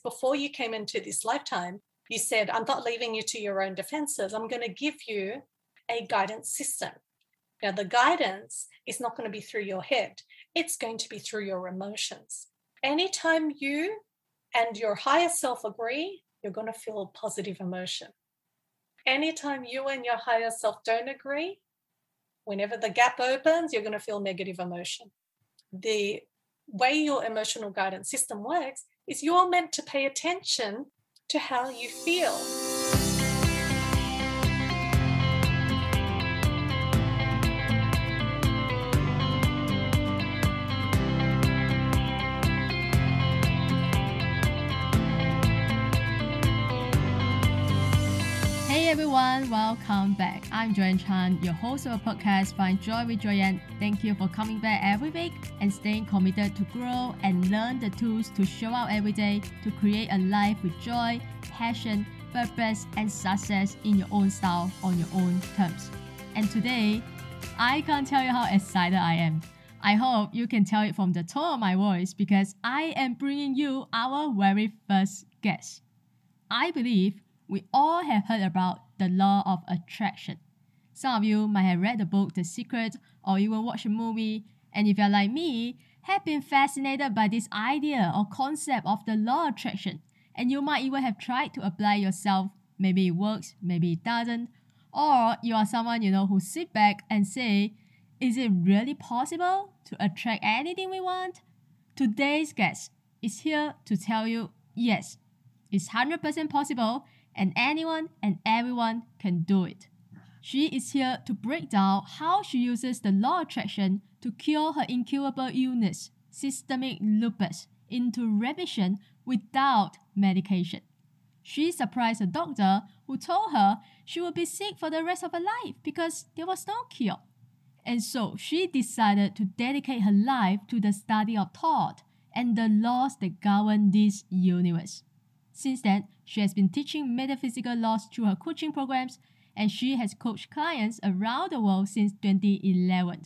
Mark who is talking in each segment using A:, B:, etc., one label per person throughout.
A: before you came into this lifetime, you said, I'm not leaving you to your own defenses. I'm going to give you a guidance system. Now, the guidance is not going to be through your head, it's going to be through your emotions. Anytime you and your higher self agree, you're going to feel a positive emotion. Anytime you and your higher self don't agree, whenever the gap opens, you're going to feel negative emotion. The way your emotional guidance system works is you're meant to pay attention to how you feel.
B: Everyone, welcome back. I'm Joyan Chan, your host of a podcast Find Joy with Joyan. Thank you for coming back every week and staying committed to grow and learn the tools to show up every day to create a life with joy, passion, purpose, and success in your own style on your own terms. And today, I can't tell you how excited I am. I hope you can tell it from the tone of my voice because I am bringing you our very first guest. I believe we all have heard about the law of attraction. Some of you might have read the book The Secret or even watched a movie, and if you're like me, have been fascinated by this idea or concept of the law of attraction, and you might even have tried to apply yourself. Maybe it works, maybe it doesn't, or you are someone you know who sit back and say, is it really possible to attract anything we want? Today's guest is here to tell you yes, it's 100% possible and anyone and everyone can do it. She is here to break down how she uses the law of attraction to cure her incurable illness, systemic lupus, into remission without medication. She surprised a doctor who told her she would be sick for the rest of her life because there was no cure. And so she decided to dedicate her life to the study of thought and the laws that govern this universe. Since then, she has been teaching metaphysical laws through her coaching programs, and she has coached clients around the world since 2011.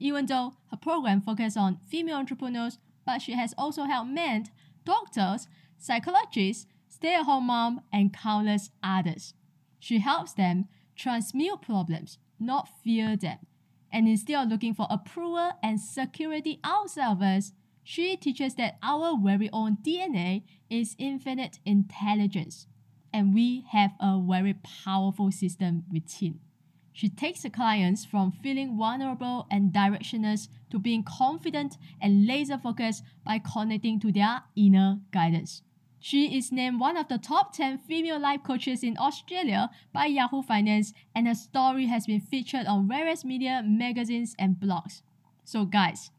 B: Even though her program focuses on female entrepreneurs, but she has also helped men, doctors, psychologists, stay-at-home mom, and countless others. She helps them transmute problems, not fear them. And instead of looking for approval and security outside of us, she teaches that our very own DNA is infinite intelligence, and we have a very powerful system within. She takes the clients from feeling vulnerable and directionless to being confident and laser focused by connecting to their inner guidance. She is named one of the top 10 female life coaches in Australia by Yahoo Finance, and her story has been featured on various media, magazines, and blogs. So, guys,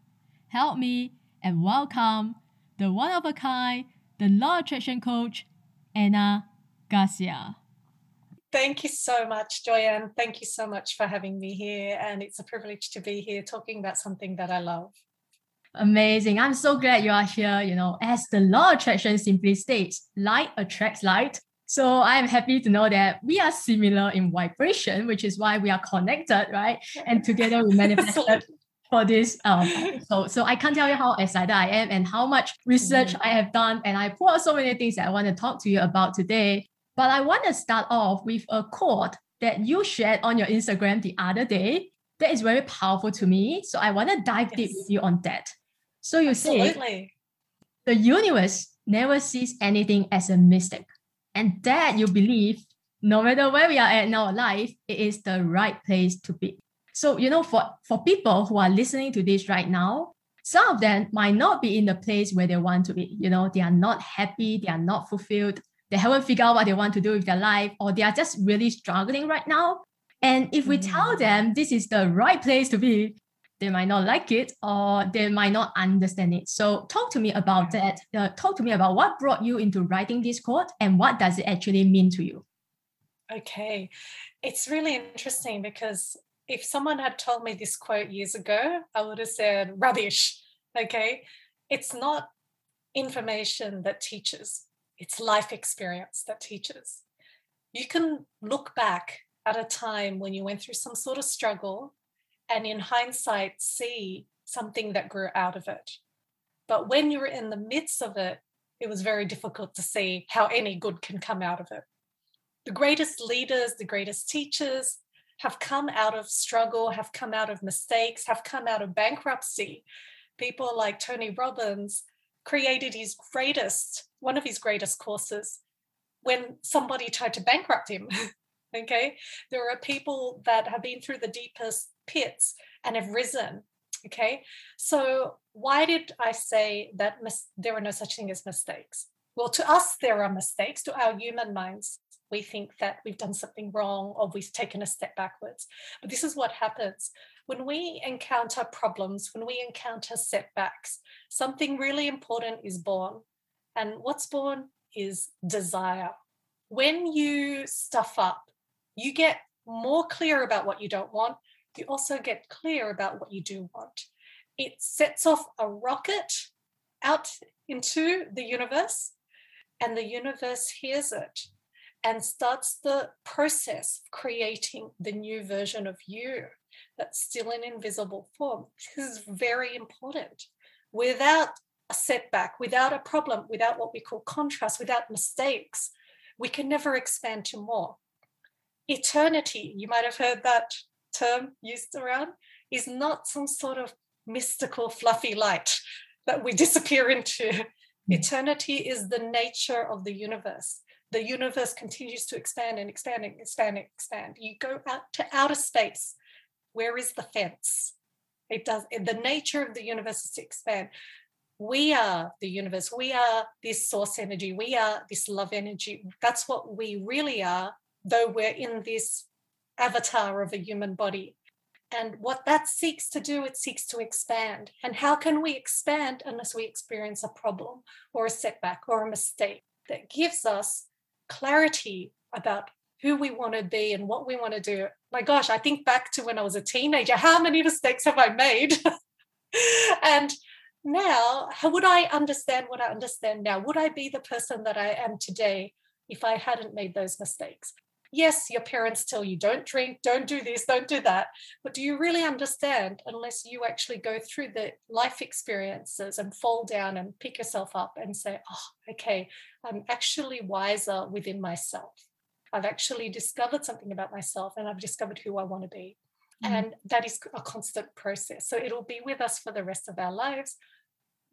B: help me and welcome the one of a kind, the law attraction coach, Anna Garcia.
A: Thank you so much, Joyan. Thank you so much for having me here. And it's a privilege to be here talking about something that I love.
B: Amazing. I'm so glad you are here. You know, as the law attraction simply states, light attracts light. So I'm happy to know that we are similar in vibration, which is why we are connected, right? And together we manifested for this um so so I can't tell you how excited I am and how much research mm-hmm. I have done and I put out so many things that I want to talk to you about today. But I want to start off with a quote that you shared on your Instagram the other day. That is very powerful to me. So I want to dive yes. deep with you on that. So you Absolutely. say the universe never sees anything as a mistake. And that you believe, no matter where we are at in our life, it is the right place to be. So, you know, for, for people who are listening to this right now, some of them might not be in the place where they want to be. You know, they are not happy, they are not fulfilled, they haven't figured out what they want to do with their life, or they are just really struggling right now. And if we mm. tell them this is the right place to be, they might not like it or they might not understand it. So talk to me about that. Uh, talk to me about what brought you into writing this quote and what does it actually mean to you?
A: Okay. It's really interesting because if someone had told me this quote years ago, I would have said rubbish. Okay. It's not information that teaches, it's life experience that teaches. You can look back at a time when you went through some sort of struggle and in hindsight see something that grew out of it. But when you were in the midst of it, it was very difficult to see how any good can come out of it. The greatest leaders, the greatest teachers have come out of struggle, have come out of mistakes, have come out of bankruptcy. People like Tony Robbins created his greatest, one of his greatest courses when somebody tried to bankrupt him. okay. There are people that have been through the deepest pits and have risen. Okay. So, why did I say that mis- there are no such thing as mistakes? Well, to us, there are mistakes. To our human minds, we think that we've done something wrong or we've taken a step backwards. But this is what happens when we encounter problems, when we encounter setbacks, something really important is born. And what's born is desire. When you stuff up, you get more clear about what you don't want. You also get clear about what you do want. It sets off a rocket out into the universe, and the universe hears it and starts the process of creating the new version of you that's still in invisible form. This is very important. Without a setback, without a problem, without what we call contrast, without mistakes, we can never expand to more. Eternity, you might have heard that term used around, is not some sort of mystical, fluffy light that we disappear into. Hmm. Eternity is the nature of the universe. The universe continues to expand and expand and expand and expand. You go out to outer space. Where is the fence? It does. Eh, the nature of the universe is to expand we are the universe. We are this source energy. We are this love energy. That's what we really are, though we're in this avatar of a human body. And what that seeks to do, it seeks to expand. And how can we expand unless we experience a problem or a setback or a mistake that gives us clarity about who we want to be and what we want to do? My gosh, I think back to when I was a teenager. How many mistakes have I made? and now, how would I understand what I understand now? Would I be the person that I am today if I hadn't made those mistakes? Yes, your parents tell you don't drink, don't do this, don't do that. But do you really understand unless you actually go through the life experiences and fall down and pick yourself up and say, oh, okay, I'm actually wiser within myself. I've actually discovered something about myself and I've discovered who I want to be. Mm-hmm. And that is a constant process. So it'll be with us for the rest of our lives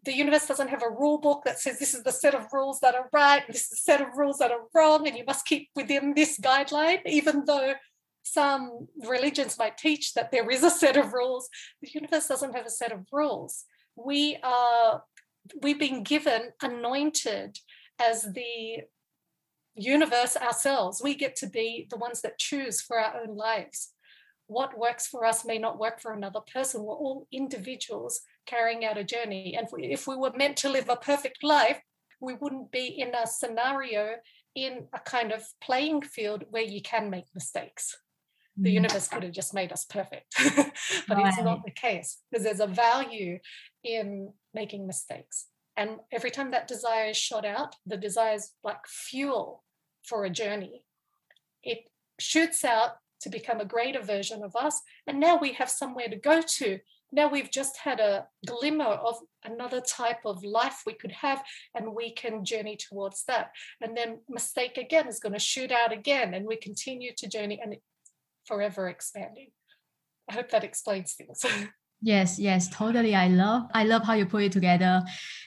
A: the universe doesn't have a rule book that says this is the set of rules that are right, this is the set of rules that are wrong, and you must keep within this guideline, even though some religions might teach that there is a set of rules. The universe doesn't have a set of rules. We are we've been given anointed as the universe ourselves. We get to be the ones that choose for our own lives. What works for us may not work for another person. We're all individuals carrying out a journey. And if we were meant to live a perfect life, we wouldn't be in a scenario in a kind of playing field where you can make mistakes. The mm. universe could have just made us perfect, but right. it's not the case because there's a value in making mistakes. And every time that desire is shot out, the desire is like fuel for a journey. It shoots out to become a greater version of us. And now we have somewhere to go to now we've just had a glimmer of another type of life we could have and we can journey towards that. And then mistake again is going to shoot out again and we continue to journey and forever expanding. I hope that explains things.
B: Yes yes totally. I love i love how you put it together.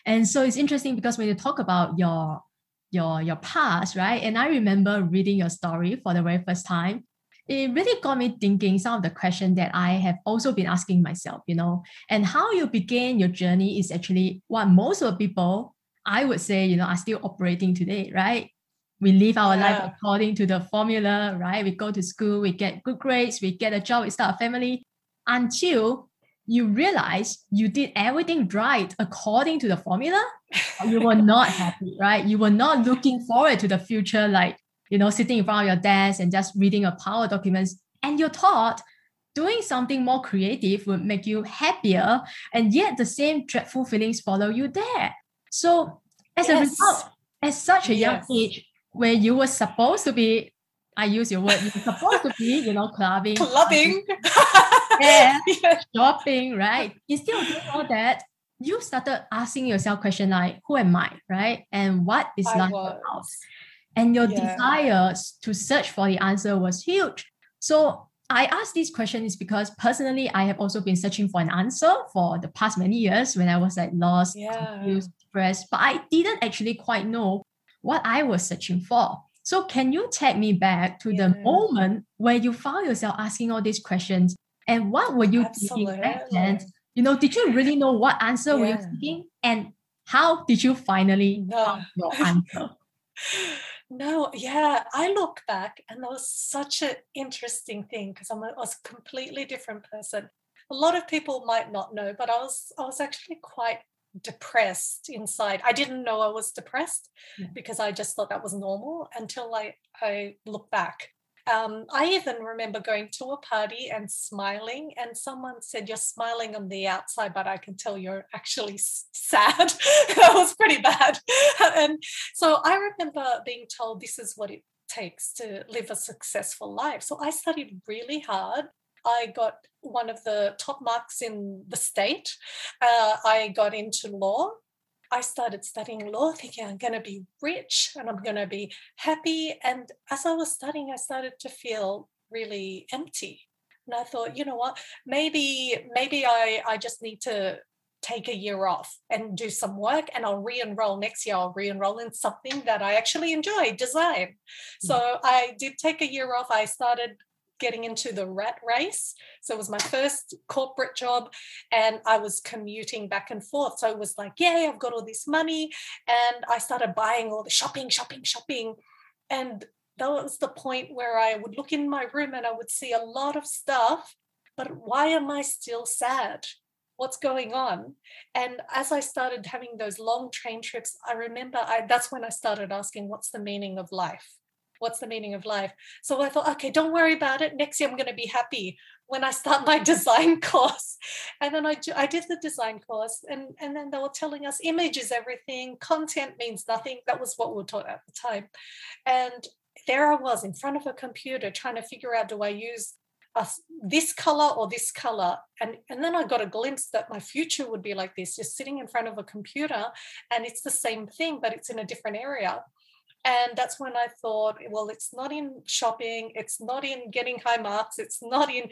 B: And so it's interesting because when you talk about your your your past right? And i remember reading your story for the very first time it really got me thinking some of the questions that I have also been asking myself, you know, and how you began your journey is actually what most of the people I would say, you know, are still operating today, right? We live our yeah. life according to the formula, right? We go to school, we get good grades, we get a job, we start a family until you realize you did everything right according to the formula. you were not happy, right? You were not looking forward to the future like you know, sitting in front of your desk and just reading a power documents, and you're taught doing something more creative would make you happier, and yet the same dreadful feelings follow you there. So as yes. a result, at such a young age, where you were supposed to be, I use your word, you were supposed to be, you know, clubbing,
A: clubbing,
B: yeah, shopping, right? Instead of doing all that, you started asking yourself question like, who am I, right? And what is
A: I
B: life
A: was.
B: about? And your
A: Yeah.
B: desire to search for the answer was huge. So I ask this question is because personally, I have also been searching for an answer for the past many years when I was like lost,
A: Yeah.
B: confused, depressed, but I didn't actually quite know what I was searching for. So can you take me back to the moment where you found yourself asking all these questions? And what were you thinking back then? You know, did you really know what answer were you
A: Yeah.
B: seeking? And how did you finally
A: No.
B: find your answer?
A: No, yeah, I look back and that was such an interesting thing because I was a completely different person. A lot of people might not know, but I was I was actually quite depressed inside. I didn't know I was depressed
B: Yeah.
A: because I just thought that was normal until I I look back. Um, I even remember going to a party and smiling, and someone said, You're smiling on the outside, but I can tell you're actually sad. that was pretty bad. and so I remember being told this is what it takes to live a successful life. So I studied really hard. I got one of the top marks in the state. Uh, I got into law. I started studying law, thinking I'm going to be rich and I'm going to be happy. And as I was studying, I started to feel really empty. And I thought, you know what? Maybe, maybe I, I just need to take a year off and do some work and I'll re-enroll next year. I'll re-enroll in something that I actually enjoy, design. Mm. So I did take a year off. I started getting into the rat race. So it was my first corporate job and I was commuting back and forth. So it was like, yay, I've got all this money. And I started buying all the shopping, shopping, shopping. And that was the point where I would look in my room and I would see a lot of stuff. But why am I still sad? What's going on? And as I started having those long train trips, I remember I, that's when I started asking, what's the meaning of life? What's the meaning of life? So I thought, okay, don't worry about it. Next year, I'm going to be happy when I start my design course. And then I, I did the design course, and, and then they were telling us image is everything, content means nothing. That was what we were taught at the time. And there I was in front of a computer trying to figure out do I use this color or this color? And, and then I got a glimpse that my future would be like this, just sitting in front of a computer, and it's the same thing, but it's in a different area. And that's when I thought, well, it's not in shopping, it's not in getting high marks, it's not in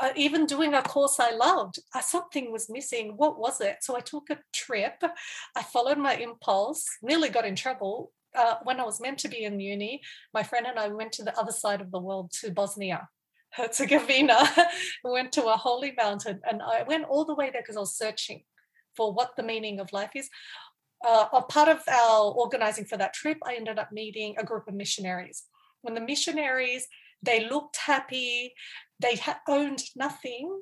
A: uh, even doing a course I loved. Uh, something was missing. What was it? So I took a trip. I followed my impulse, nearly got in trouble. Uh, when I was meant to be in uni, my friend and I went to the other side of the world to Bosnia. Herzegovina, we went to a holy mountain, and I went all the way there because I was searching for what the meaning of life is uh, a part of our organizing for that trip, I ended up meeting a group of missionaries. When the missionaries, they looked happy, they ha- owned nothing.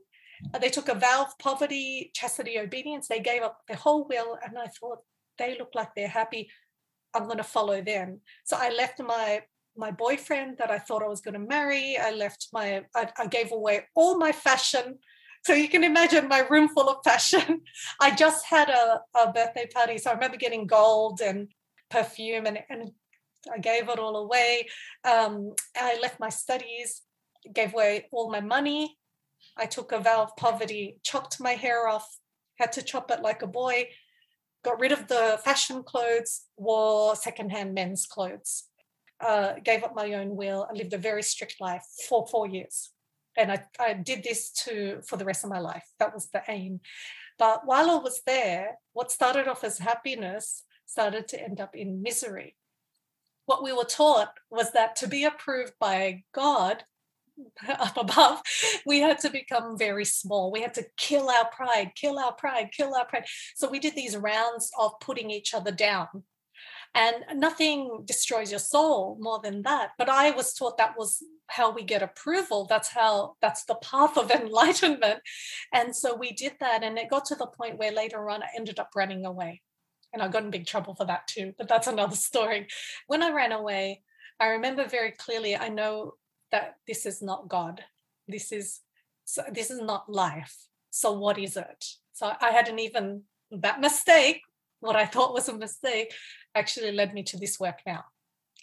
A: Uh, They took a vow of poverty, chastity, obedience. They gave up their whole will, and I thought they look like they're happy. I'm going to follow them. So I left my my boyfriend that I thought I was going to marry. I left my. I, I gave away all my fashion. So you can imagine my room full of fashion. I just had a, a birthday party. So I remember getting gold and perfume and, and I gave it all away. Um, I left my studies, gave away all my money. I took a vow of poverty, chopped my hair off, had to chop it like a boy, got rid of the fashion clothes, wore secondhand men's clothes, uh, gave up my own will, and lived a very strict life for four years and I, I did this to for the rest of my life. That was the aim. But while i was there what started off as happiness started to end up in misery. What we were taught was that to be approved by god up above we had to become very small. We had to kill our pride kill our pride kill our pride. So we did these rounds of putting each other down and nothing destroys your soul more than that. But i was taught that was how we get approval. That's how that's the path of enlightenment. And so we did that and it got to the point where later on i ended up running away. And i got in big trouble for that too but that's another story. When i ran away i remember very clearly i know that this is not god. This is so this is not life. So what is it? So i hadn't even that mistake what i thought was a mistake actually led me to this work now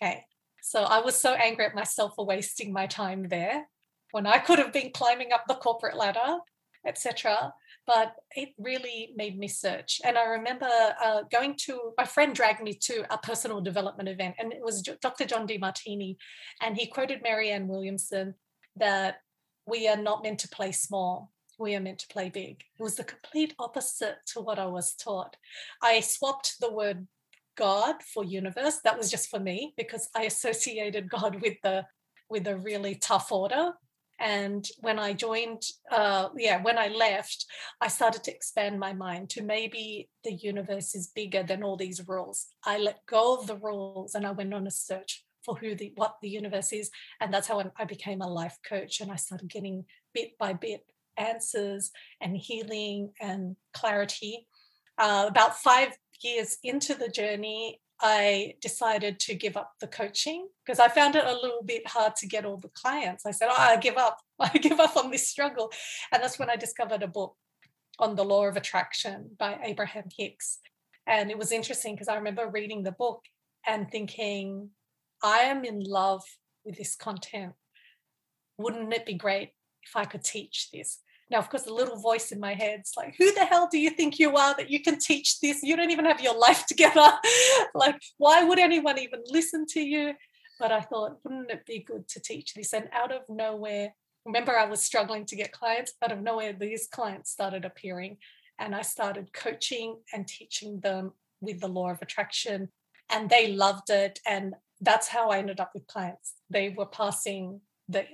A: okay so I was so angry at myself for wasting my time there when I could have been climbing up the corporate ladder, etc. but it really made me search. And I remember uh, going to, my friend dragged me to a personal development event, and it was Dr. John Demartini, and he quoted Marianne Williamson that we are not meant to play small. We are meant to play big. It was the complete opposite to what I was taught. I swapped the word God for universe. That was just for me because I associated God with the with a really tough order. And when i joined uh, yeah when i left i started to expand my mind to maybe the universe is bigger than all these rules. I let go of the rules and i went on a search for who the what the universe is. And that's how i became a life coach and i started getting bit by bit answers and healing and clarity. Uh, about five years into the journey I decided to give up the coaching because I found it a little bit hard to get all the clients. I said, oh, I give up. I give up on this struggle. And that's when I discovered a book on the law of attraction by Abraham Hicks. And it was interesting because I remember reading the book and thinking, I am in love with this content. Wouldn't it be great if I could teach this? Now, of course, the little voice in my head's like, who the hell do you think you are that you can teach this? You don't even have your life together. like, why would anyone even listen to you? But I thought, wouldn't it be good to teach this? And out of nowhere, remember, I was struggling to get clients. Out of nowhere, these clients started appearing. And I started coaching and teaching them with the law of attraction. And they loved it. And that's how I ended up with clients. They were passing the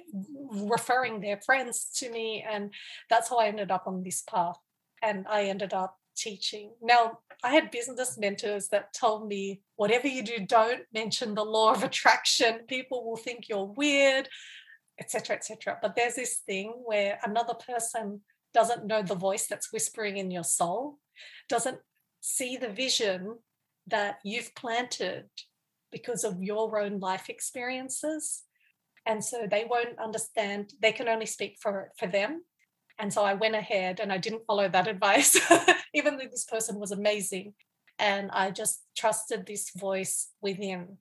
A: referring their friends to me and that's how i ended up on this path. And i ended up teaching. Now i had business mentors that told me whatever you do don't mention the law of attraction. People will think you're weird etc etc but there's this thing where another person doesn't know the voice that's whispering in your soul doesn't see the vision that you've planted because of your own life experiences and so they won't understand they can only speak for for them. And so i went ahead and i didn't follow that advice even though this person was amazing. And i just trusted this voice within.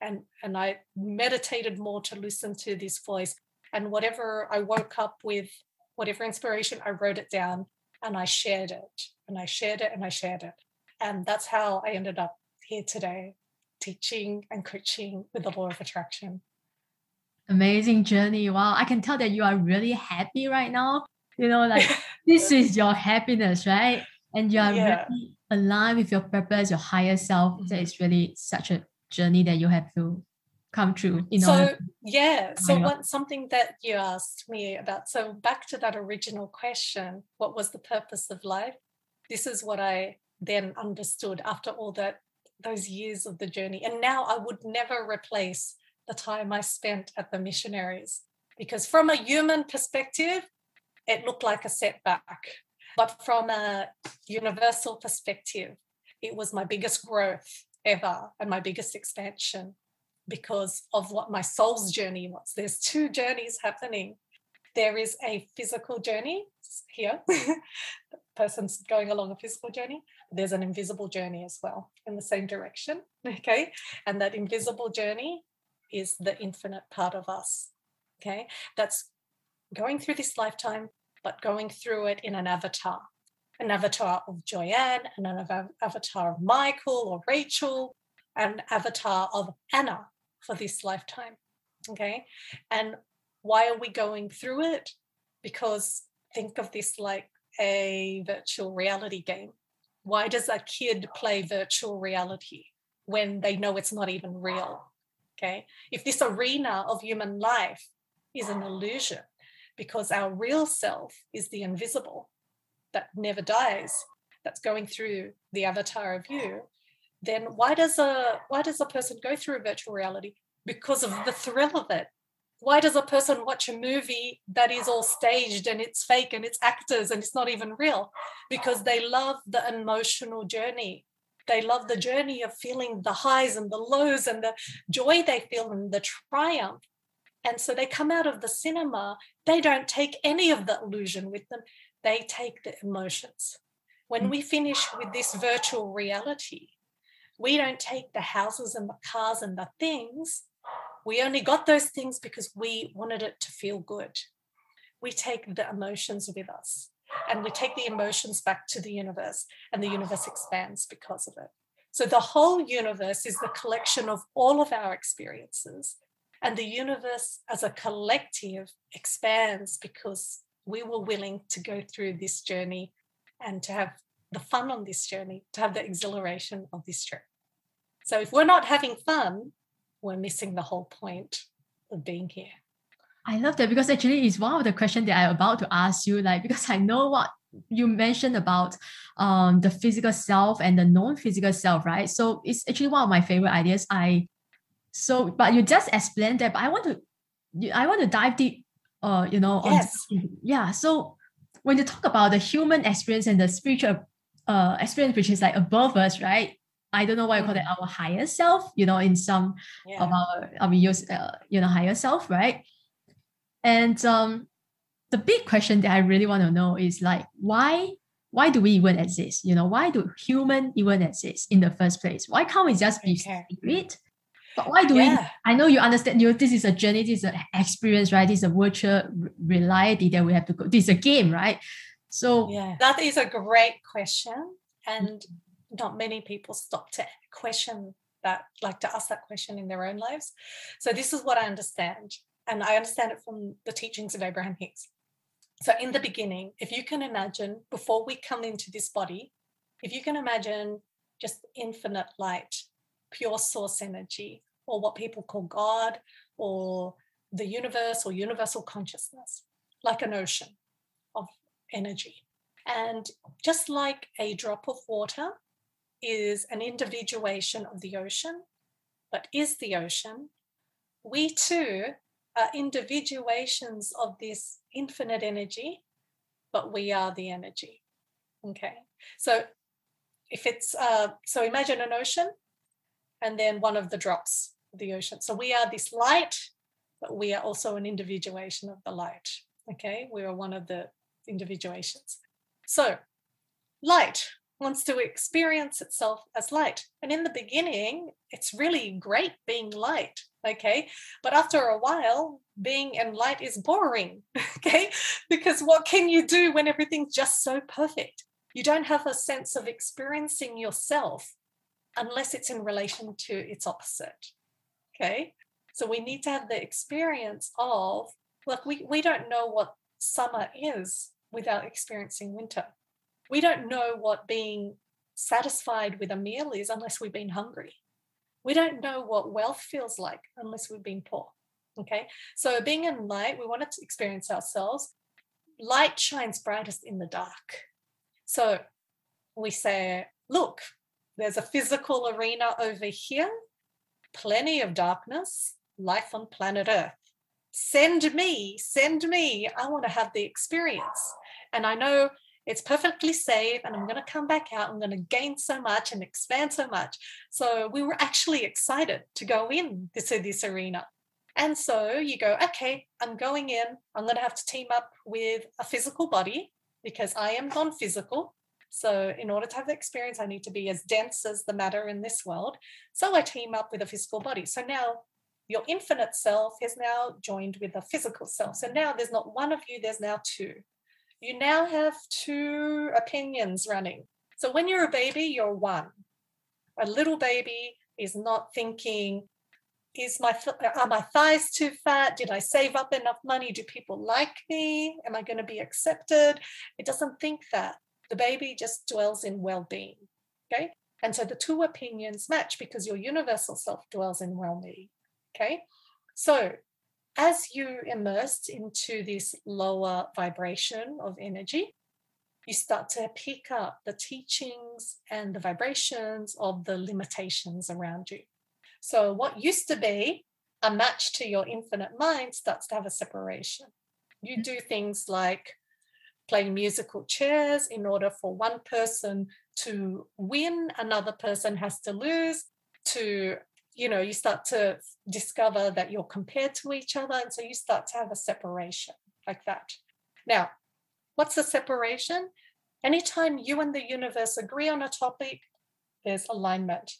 A: And and i meditated more to listen to this voice. And whatever i woke up with whatever inspiration i wrote it down and i shared it. And i shared it and i shared it. And that's how i ended up here today teaching and coaching with the law of attraction
B: amazing journey. Wow, I can tell that you are really happy right now. You know, like this is your happiness, right? And you are yeah. really aligned with your purpose, your higher self. Mm-hmm. That is really such a journey that you have to come through. You know.
A: So yeah. So what something that you asked me about. So back to that original question, what was the purpose of life? This is what I then understood after all that those years of the journey. And now I would never replace the time I spent at the missionaries. Because from a human perspective, it looked like a setback. But from a universal perspective, it was my biggest growth ever and my biggest expansion because of what my soul's journey was. There's two journeys happening. There is a physical journey here, the person's going along a physical journey. There's an invisible journey as well in the same direction. Okay. And that invisible journey is the infinite part of us. Okay, that's going through this lifetime, but going through it in an avatar an avatar of Joyan, and an avatar of Michael or Rachel, an avatar of Anna for this lifetime. Okay, and why are we going through it? Because think of this like a virtual reality game. Why does a kid play virtual reality when they know it's not even real? Okay. If this arena of human life is an illusion because our real self is the invisible that never dies, that's going through the avatar of you, then why does a why does a person go through a virtual reality? Because of the thrill of it. Why does a person watch a movie that is all staged and it's fake and it's actors and it's not even real? Because they love the emotional journey they love the journey of feeling the highs and the lows and the joy they feel and the triumph. And so they come out of the cinema, they don't take any of the illusion with them, they take the emotions. When we finish with this virtual reality, we don't take the houses and the cars and the things. We only got those things because we wanted it to feel good. We take the emotions with us. And we take the emotions back to the universe, and the universe expands because of it. So the whole universe is the collection of all of our experiences. And the universe as a collective expands because we were willing to go through this journey and to have the fun on this journey, to have the exhilaration of this trip. So if we're not having fun, we're missing the whole point of being here.
B: I love that because actually it's one of the questions that I'm about to ask you, like because I know what you mentioned about um the physical self and the non-physical self, right? So it's actually one of my favorite ideas. I so but you just explained that, but I want to I want to dive deep uh you know
A: yes.
B: on, yeah. So when you talk about the human experience and the spiritual uh experience which is like above us, right? I don't know why you call it mm. our higher self, you know, in some yeah. of our, our use, uh, you know, higher self, right? And um, the big question that I really want to know is like, why why do we even exist? You know, why do human even exist in the first place? Why can't we just be okay. spirit? But why do yeah. we? I know you understand. You know, this is a journey. This is an experience, right? This is a virtual reality that we have to go. This is a game, right? So
A: yeah, that is a great question, and not many people stop to question that, like to ask that question in their own lives. So this is what I understand and I understand it from the teachings of Abraham Hicks. So, in the beginning, if you can imagine, before we come into this body, if you can imagine just infinite light, pure source energy, or what people call God, or the universe, or universal consciousness, like an ocean of energy. And just like a drop of water is an individuation of the ocean, but is the ocean, we too are individuations of this infinite energy, but we are the energy. Okay. So if it's, uh, so imagine an ocean and then one of the drops of the ocean. So we are this light, but we are also an individuation of the light. Okay. We are one of the individuations. So light wants to experience itself as light. And in the beginning, it's really great being light okay? But after a while being in light is boring okay? Because what can you do when everything's just so perfect? You don't have a sense of experiencing yourself unless it's in relation to its opposite okay? So we need to have the experience of look we, we don't know what summer is without experiencing winter. We don't know what being satisfied with a meal is unless we've been hungry we don't know what wealth feels like unless we've been poor. Okay. So being in light, we want to experience ourselves. Light shines brightest in the dark. So we say, look, there's a physical arena over here, plenty of darkness, life on planet Earth. Send me, send me. I want to have the experience. And I know it's perfectly safe and i'm going to come back out i'm going to gain so much and expand so much. So we were actually excited to go in this, this arena. And so you go okay i'm going in. I'm going to have to team up with a physical body because i am non-physical. So in order to have the experience i need to be as dense as the matter in this world. So i team up with a physical body. So now your infinite self is now joined with a physical self. So now there's not one of you there's now two you now have two opinions running. So when you're a baby, you're one. A little baby is not thinking, is my are my thighs too fat? Did I save up enough money? Do people like me? Am I going to be accepted? It doesn't think that. The baby just dwells in well-being. Okay. And so the two opinions match because your universal self dwells in well-being. Okay. So as you immersed into this lower vibration of energy, you start to pick up the teachings and the vibrations of the limitations around you. So, what used to be a match to your infinite mind starts to have a separation. You mm-hmm. do things like playing musical chairs in order for one person to win, another person has to lose, to you know you start to discover that you're compared to each other and so you start to have a separation like that now what's the separation anytime you and the universe agree on a topic there's alignment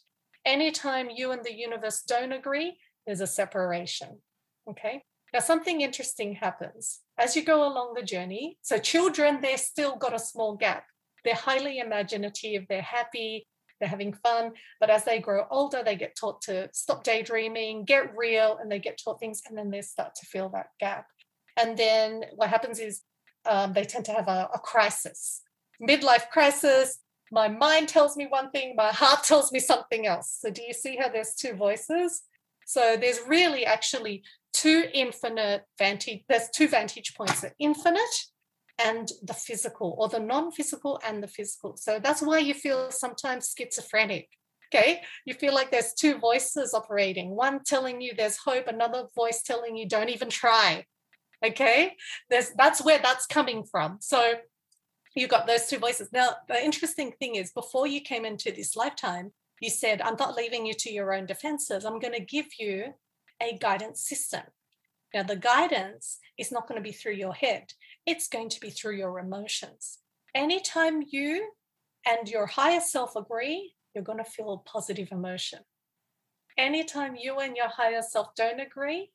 A: anytime you and the universe don't agree there's a separation okay Now, something interesting happens as you go along the journey. So, children, they're still got a small gap. They're highly imaginative, they're happy, they're having fun. But as they grow older, they get taught to stop daydreaming, get real, and they get taught things, and then they start to feel that gap. And then what happens is um, they tend to have a, a crisis, midlife crisis. My mind tells me one thing, my heart tells me something else. So, do you see how there's two voices? So, there's really actually two infinite vantage, there's two vantage points the infinite and the physical, or the non physical and the physical. So, that's why you feel sometimes schizophrenic. Okay, you feel like there's two voices operating one telling you there's hope, another voice telling you don't even try okay? There's that's where that's coming from. So you got those two voices. Now the interesting thing is before you came into this lifetime you said i'm not leaving you to your own defenses. I'm going to give you a guidance system. Now the guidance is not going to be through your head it's going to be through your emotions anytime you and your higher self agree you're going to feel positive emotion anytime you and your higher self don't agree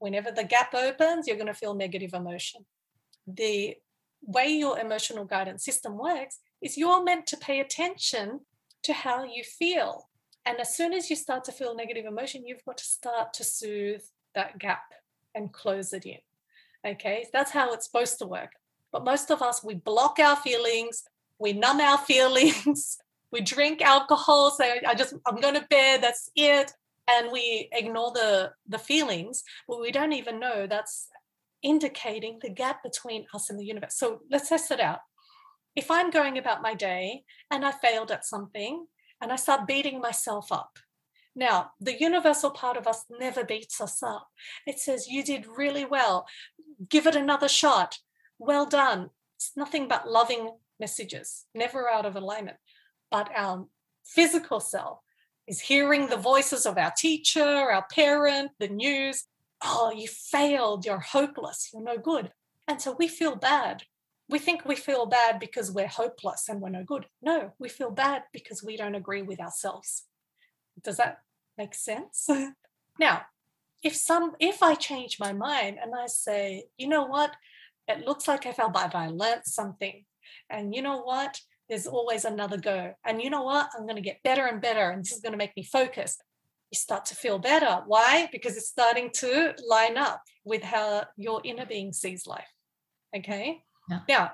A: whenever the gap opens, you're going to feel negative emotion. The way your emotional guidance system works is you're meant to pay attention to how you feel. And as soon as you start to feel negative emotion, you've got to start to soothe that gap and close it in. Okay, that's how it's supposed to work. But most of us, we block our feelings, we numb our feelings, we drink alcohol, say, I just, I'm going to bed, that's it and we ignore the the feelings but we don't even know that's indicating the gap between us and the universe so let's test it out if i'm going about my day and i failed at something and i start beating myself up now the universal part of us never beats us up it says you did really well give it another shot well done it's nothing but loving messages never out of alignment but our physical self is hearing the voices of our teacher, our parent, the news. Oh, you failed, you're hopeless, you're no good. And so we feel bad. We think we feel bad because we're hopeless and we're no good. No, we feel bad because we don't agree with ourselves. Does that make sense? now, if some if I change my mind and I say, you know what, it looks like I felt bad, I learned something. And you know what? there's always another go. And you know what? I'm going to get better and better, and this is going to make me focus. You start to feel better. Why? Because it's starting to line up with how your inner being sees life. Okay. Yeah. Now,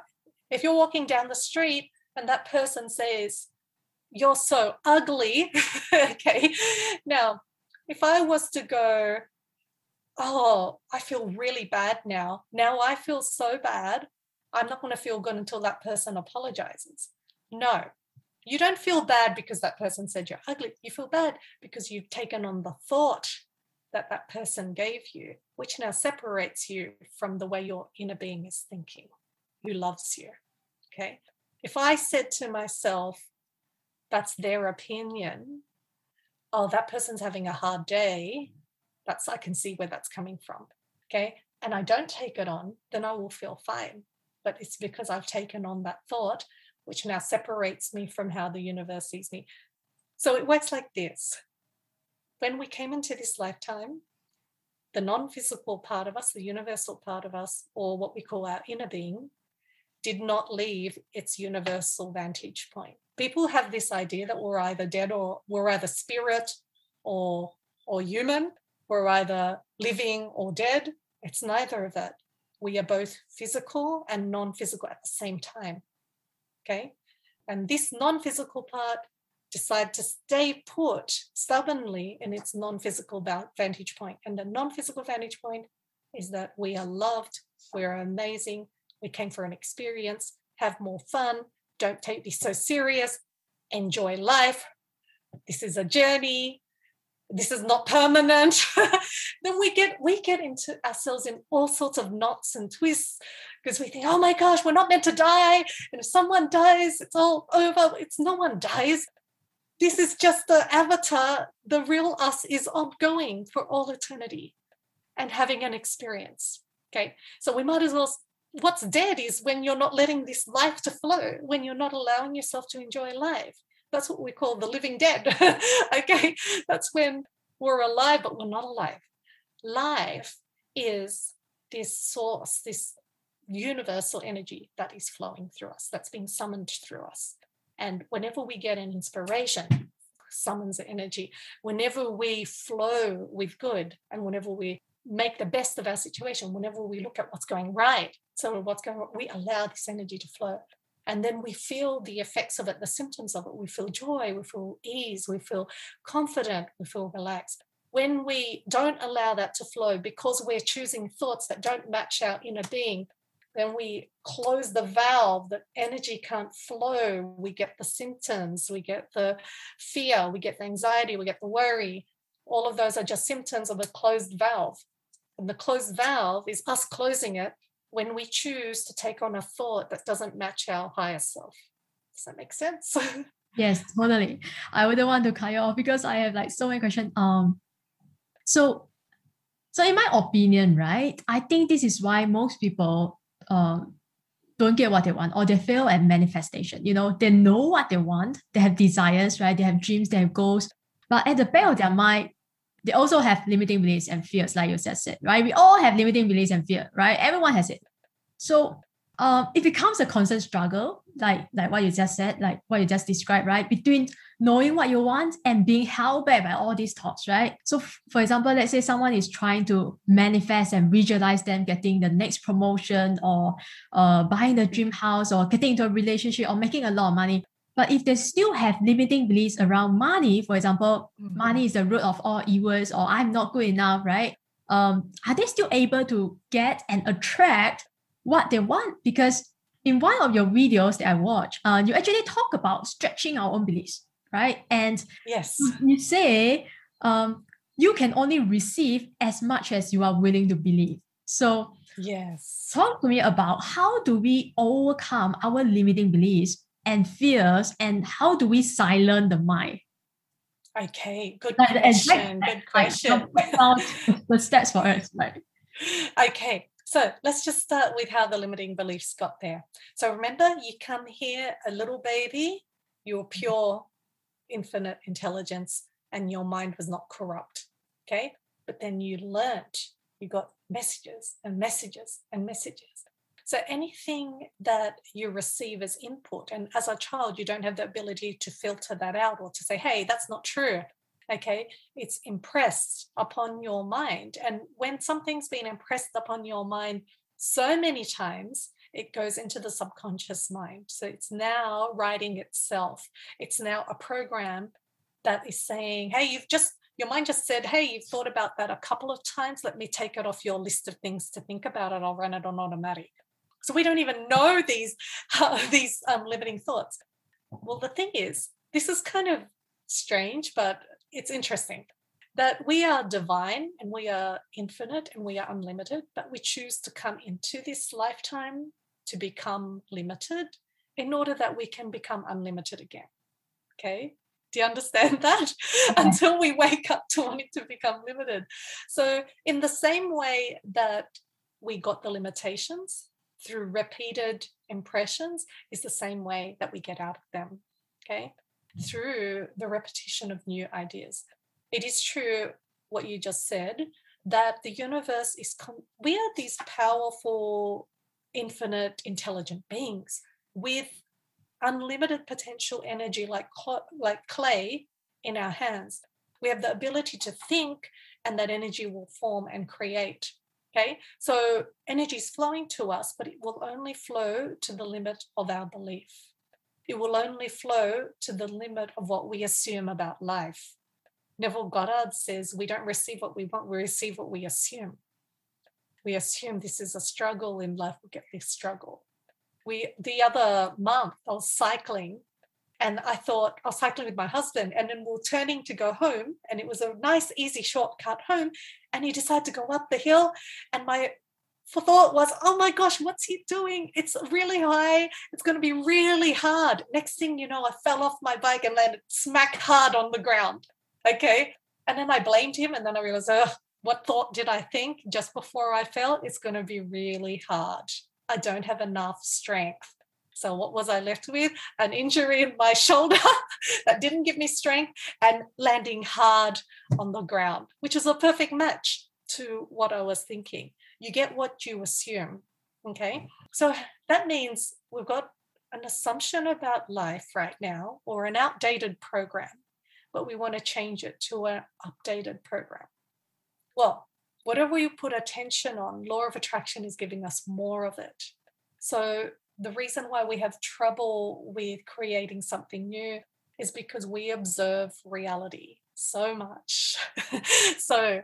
A: if you're walking down the street and that person says, You're so ugly. okay. Now, if I was to go, Oh, I feel really bad now. Now I feel so bad. I'm not going to feel good until that person apologizes. No, you don't feel bad because that person said you're ugly. You feel bad because you've taken on the thought that that person gave you, which now separates you from the way your inner being is thinking, who loves you. Okay. If I said to myself, that's their opinion, oh, that person's having a hard day, that's, I can see where that's coming from. Okay. And I don't take it on, then I will feel fine. But it's because I've taken on that thought which now separates me from how the universe sees me. So it works like this. When we came into this lifetime, the non physical part of us, the universal part of us, or what we call our inner being, did not leave its universal vantage point. People have this idea that we're either dead or we're either spirit or, or human, we're either living or dead. It's neither of that. We are both physical and non physical at the same time. Okay. And this non physical part decided to stay put stubbornly in its non physical vantage point. And the non physical vantage point is that we are loved, we're amazing, we came for an experience, have more fun, don't take this so serious, enjoy life. This is a journey, this is not permanent. Then we get we get into ourselves in all sorts of knots and twists because we think oh my gosh we're not meant to die. And if someone dies it's all over. It's no one dies. This is just the avatar. The real us is ongoing for all eternity and having an experience. Okay? So we might as well what's dead is when you're not letting this life to flow when you're not allowing yourself to enjoy life that's what we call the living dead. okay, that's when we're alive, but we're not alive. Life is this source, this universal energy that is flowing through us, that's being summoned through us. And whenever we get an inspiration, summons energy, whenever we flow with good, and whenever we make the best of our situation, whenever we look at what's going right, so what's going on, we allow this energy to flow. And then we feel the effects of it, the symptoms of it. We feel joy, we feel ease, we feel confident, we feel relaxed. When we don't allow that to flow because we're choosing thoughts that don't match our inner being, then we close the valve that energy can't flow we get the symptoms we get the fear we get the anxiety we get the worry all of those are just symptoms of a closed valve and the closed valve is us closing it when we choose to take on a thought that doesn't match our higher self does that make sense
B: yes totally i wouldn't want to cut you off because i have like so many questions um so so in my opinion right i think this is why most people um, don't get what they want or they fail at manifestation. You know, they know what they want, they have desires, right? They have dreams, they have goals, but at the back of their mind, they also have limiting beliefs and fears, like you just said, right? We all have limiting beliefs and fear, right? Everyone has it. So um, it becomes a constant struggle, like like what you just said, like what you just described, right? Between knowing what you want and being held back by all these thoughts, right? So, f- for example, let's say someone is trying to manifest and visualize them getting the next promotion or uh, buying the dream house or getting into a relationship or making a lot of money. But if they still have limiting beliefs around money, for example, mm-hmm. money is the root of all evils or I'm not good enough, right? Um, are they still able to get and attract what they want? Because in one of your videos that I watch, uh, you actually talk about stretching our own beliefs right? And
A: yes,
B: you say um, you can only receive as much as you are willing to believe. So
A: yes,
B: talk to me about how do we overcome our limiting beliefs and fears, and how do we silence the mind?
A: Okay, good like, question. That, good question.
B: Like, the steps for us, right?
A: Okay, so let's just start with how the limiting beliefs got there. So remember, you come here a little baby, you're mm-hmm. pure infinite intelligence and your mind was not corrupt. Okay. But then you learned, you got messages and messages and messages. So anything that you receive as input, and as a child, you don't have the ability to filter that out or to say, hey, that's not true. Okay. It's impressed upon your mind. And when something's been impressed upon your mind so many times, it goes into the subconscious mind. So it's now writing itself. It's now a program that is saying, hey, you've just, your mind just said, hey, you've thought about that a couple of times. Let me take it off your list of things to think about it. I'll run it on automatic. So we don't even know these, uh, these um, limiting thoughts. Well, the thing is, this is kind of strange, but it's interesting that we are divine and we are infinite and we are unlimited, but we choose to come into this lifetime to become limited in order that we can become unlimited again. Okay. Do you understand that? Until we wake up to wanting to become limited. So, in the same way that we got the limitations through repeated impressions, is the same way that we get out of them. Okay. Through the repetition of new ideas. It is true what you just said that the universe is, we are these powerful infinite intelligent beings with unlimited potential energy like like clay in our hands we have the ability to think and that energy will form and create okay? So energy is flowing to us but it will only flow to the limit of our belief. It will only flow to the limit of what we assume about life. Neville goddard says we don't receive what we want we receive what we assume. We assume this is a struggle in life, we get this struggle. We the other month I was cycling and I thought I was cycling with my husband, and then we are turning to go home, and it was a nice, easy shortcut home. And he decided to go up the hill, and my thought was, "Oh my gosh, what's he doing? It's really high. It's going to be really hard." Next thing you know, I fell off my bike and landed smack hard on the ground. Okay, and then I blamed him, and then I realized, oh, what thought did I think just before I fell? It's going to be really hard. I don't have enough strength. So, what was I left with? An injury in my shoulder that didn't give me strength and landing hard on the ground, which was a perfect match. to what I was thinking. You get what you assume. Okay. So that means we've got an assumption about life right now or an outdated program, but we want to change it to an updated program. Well, whatever you put attention on, law of attraction is giving us more of it. So the reason why we have trouble with creating something new is because we observe reality so much. so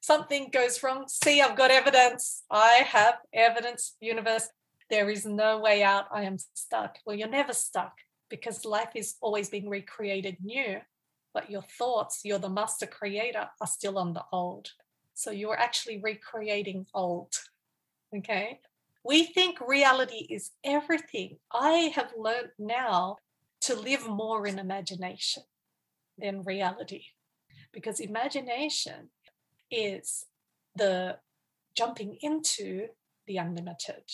A: something goes wrong. See, I've got evidence. I have evidence, universe. There is no way out. I am stuck. Well, you're never stuck because life is always being recreated new, but your thoughts, you're the master creator, are still on the old. So you're actually recreating old. Okay. We think reality is everything. I have learned now to live more in imagination than reality because imagination is the jumping into the unlimited.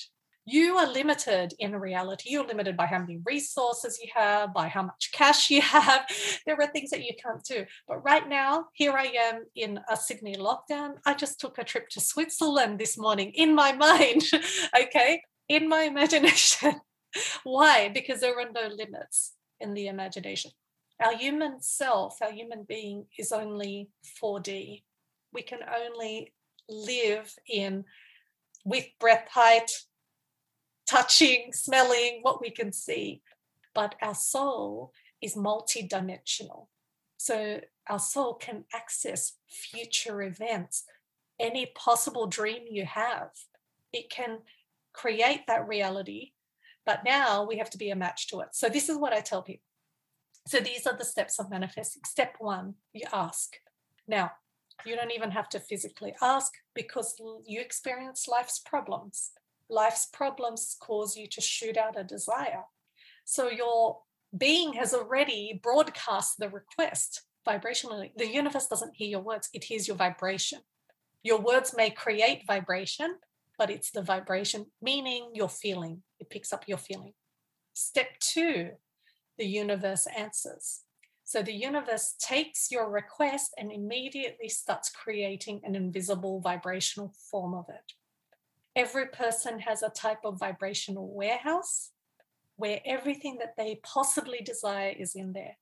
A: You are limited in reality. You're limited by how many resources you have, by how much cash you have. There are things that you can't do. But right now, here I am in a Sydney lockdown. I just took a trip to Switzerland this morning in my mind, okay, in my imagination. Why? Because there are no limits in the imagination. Our human self, our human being, is only 4D we can only live in with breath height, touching, smelling, what we can see. But our soul is multidimensional. So our soul can access future events, any possible dream you have. It can create that reality, but now we have to be a match to it. So this is what I tell people. So these are the steps of manifesting. Step one, you ask. Now, you don't even have to physically ask because you experience life's problems. Life's problems cause you to shoot out a desire. So your being has already broadcast the request vibrationally. The universe doesn't hear your words, it hears your vibration. Your words may create vibration, but it's the vibration, meaning your feeling. It picks up your feeling. Step two, the universe answers. So the universe takes your request and immediately starts creating an invisible vibrational form of it. Every person has a type of vibrational warehouse where everything that they possibly desire is in there.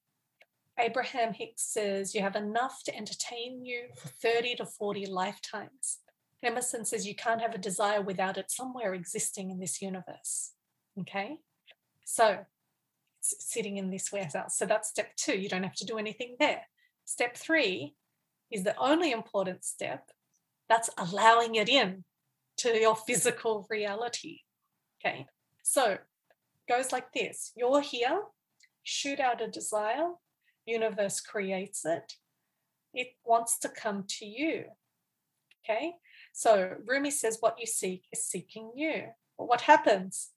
A: Abraham Hicks says you have enough to entertain you for 30 to 40 lifetimes. Emerson says you can't have a desire without it somewhere existing in this universe. Okay? So sitting in this warehouse. So that's step two. You don't have to do anything there. Step three is the only important step. That's allowing it in to your physical reality. Okay. So goes like this. You're here, shoot out a desire, universe creates it. It wants to come to you. Okay. So Rumi says what you seek is seeking you. But what happens?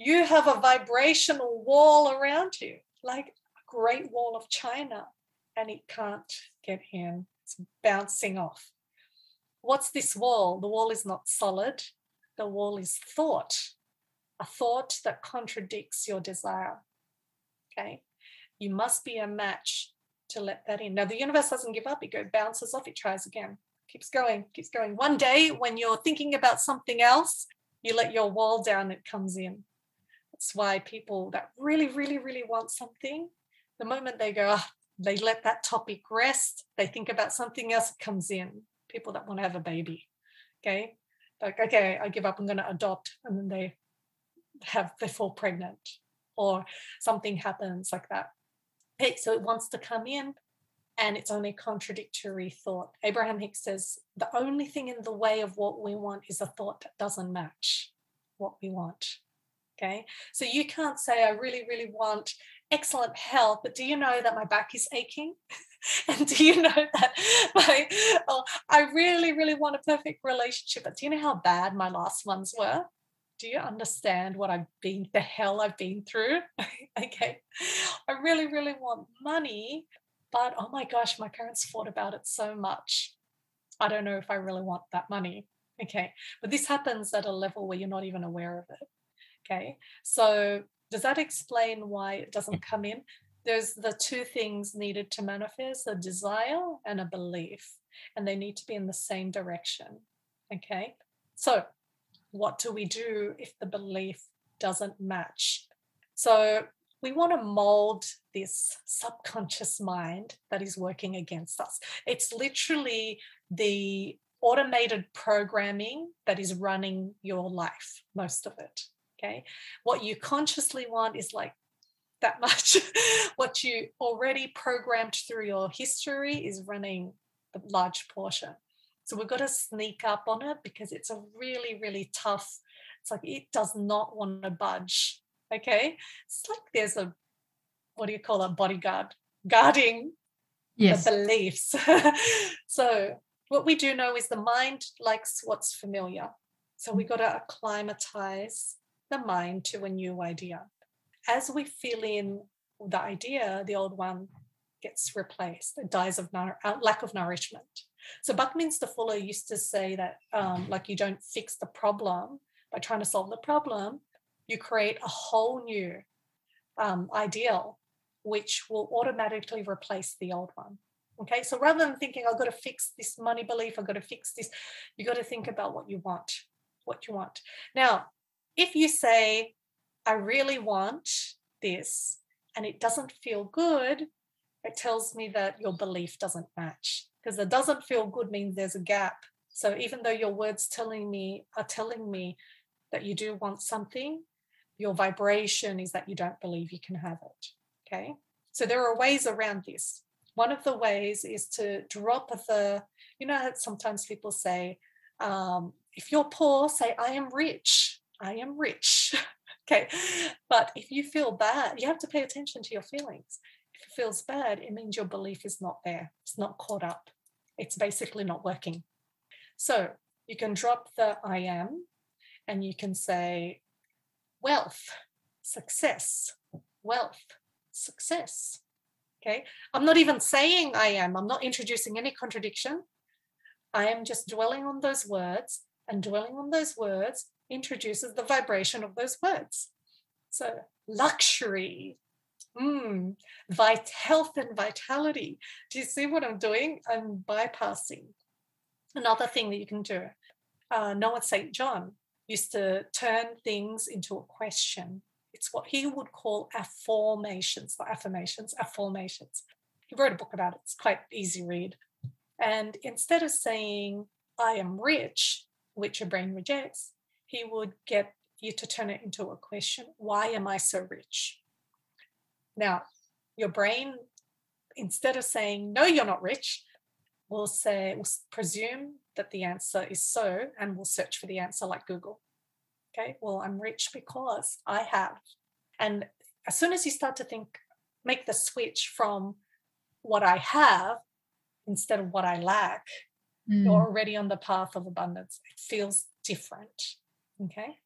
A: you have a vibrational wall around you, like a great wall of China, and it can't get in. It's bouncing off. What's this wall? The wall is not solid, the wall is thought, a thought that contradicts your desire. Okay. You must be a match to let that in. Now, the universe doesn't give up, it goes bounces off, it tries again, keeps going, keeps going. One day, when you're thinking about something else, you let your wall down, it comes in. That's why people that really, really, really want something, the moment they go, oh, they let that topic rest, they think about something else, it comes in. People that want to have a baby. Okay. Like, okay, I give up, I'm going to adopt. And then they have, they fall pregnant or something happens like that. Okay, so it wants to come in and it's only contradictory thought. Abraham Hicks says the only thing in the way of what we want is a thought that doesn't match what we want. Okay. So you can't say, I really, really want excellent health, but do you know that my back is aching? and do you know that my, oh, I really, really want a perfect relationship, but do you know how bad my last ones were? Do you understand what I've been, the hell I've been through? okay. I really, really want money, but oh my gosh, my parents fought about it so much. I don't know if I really want that money. Okay. But this happens at a level where you're not even aware of it. Okay, so does that explain why it doesn't mm. come in? There's the two things needed to manifest a desire and a belief. and they need to be in the same direction. Okay. So, what do we do if the belief doesn't match? So, we want to mold this subconscious mind that is working against us. It's literally the automated programming that is running your life, most of it. Okay. What you consciously want is like that much. what you already programmed through your history is running a large portion. So we've got to sneak up on it because it's a really, really tough. It's like it does not want to budge. Okay. It's like there's a, what do you call a bodyguard guarding yes. the beliefs. so what we do know is the mind likes what's familiar. So we got to acclimatize the mind to a new idea. As we fill in the idea, the old one gets replaced. It dies of uh, lack of nourishment. So Buckminster Fuller used to say that, um, like, you don't fix the problem by trying to solve the problem. You create a whole new um, ideal, which will automatically replace the old one. Okay, so rather than thinking I've got to fix this money belief, I've got to fix this, you've got to think about what you want. What you want. Now, if you say, I really want this and it doesn't feel good, it tells me that your belief doesn't match because it doesn't feel good means there's a gap. So even though your words telling me are telling me that you do want something, your vibration is that you don't believe you can have it. Okay. So there are ways around this. One of the ways is to drop the, you know, sometimes people say, um, if you're poor, say, I am rich. I am rich. okay. But if you feel bad, you have to pay attention to your feelings. If it feels bad, it means your belief is not there, it's not caught up. It's basically not working. So you can drop the I am and you can say wealth, success, wealth, success. Okay. I'm not even saying I am, I'm not introducing any contradiction. I am just dwelling on those words and dwelling on those words introduces the vibration of those words. So, luxury, mm, vit- health and vitality. Do you see what I'm doing? I'm bypassing. Another thing that you can do uh, Noah St. John used to turn things into a question. It's what he would call afformations, not affirmations, afformations. He wrote a book about it. It's quite easy read. And instead of saying, I am rich, which your brain rejects, he would get you to turn it into a question why am I so rich? Now, your brain, instead of saying, no, you're not rich, will say, will presume that the answer is so, and will search for the answer like Google. Okay, well, I'm rich because I have. And as soon as you start to think, make the switch from what I have instead of what I lack, mm. you're already on the path of abundance. It feels different. Okay.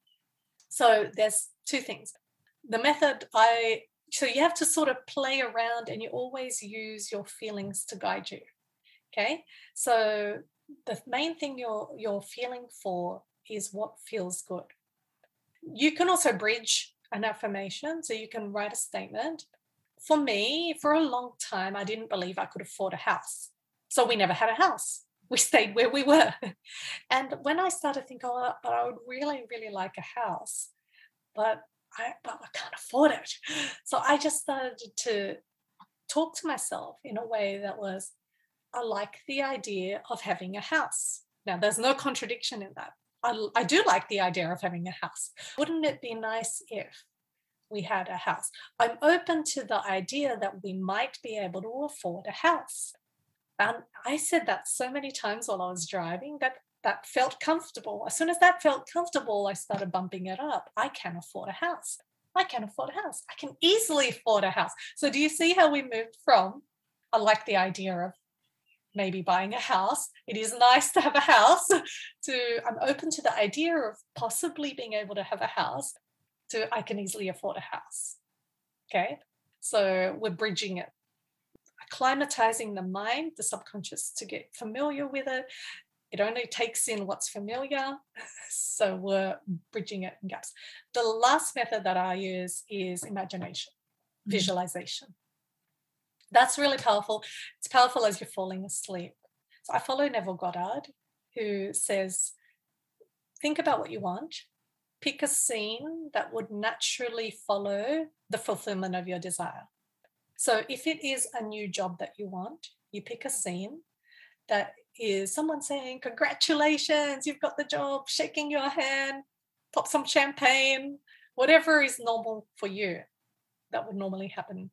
A: So there's two things. The method I, so you have to sort of play around and you always use your feelings to guide you. Okay. So the main thing you're you're feeling for is what feels good. You can also bridge an affirmation. So you can write a statement. For me, for a long time, I didn't believe I could afford a house. So we never had a house we stayed where we were. And when I started thinking, oh, but I would really, really like a house, but I, but I can't afford it. So I just started to talk to myself in a way that was, I like the idea of having a house. Now, there's no contradiction in that. I, I do like the idea of having a house. Wouldn't it be nice if we had a house? I'm open to the idea that we might be able to afford a house. And I said that so many times while I was driving that that felt comfortable. As soon as that felt comfortable, I started bumping it up. I can afford a house. I can afford a house. I can easily afford a house. So, do you see how we moved from? I like the idea of maybe buying a house. It is nice to have a house. To I'm open to the idea of possibly being able to have a house. To I can easily afford a house. Okay, so we're bridging it acclimatizing the mind, the subconscious, to get familiar with it. It only takes in what's familiar. So we're bridging it in gaps. The last method that I use is imagination, mm-hmm. visualization. That's really powerful. It's powerful as you're falling asleep. So I follow Neville Goddard, who says, think about what you want, pick a scene that would naturally follow the fulfillment of your desire. So if it is a new job that you want, you pick a scene that is someone saying, Congratulations, you've got the job, shaking your hand, pop some champagne, whatever is normal for you that would normally happen.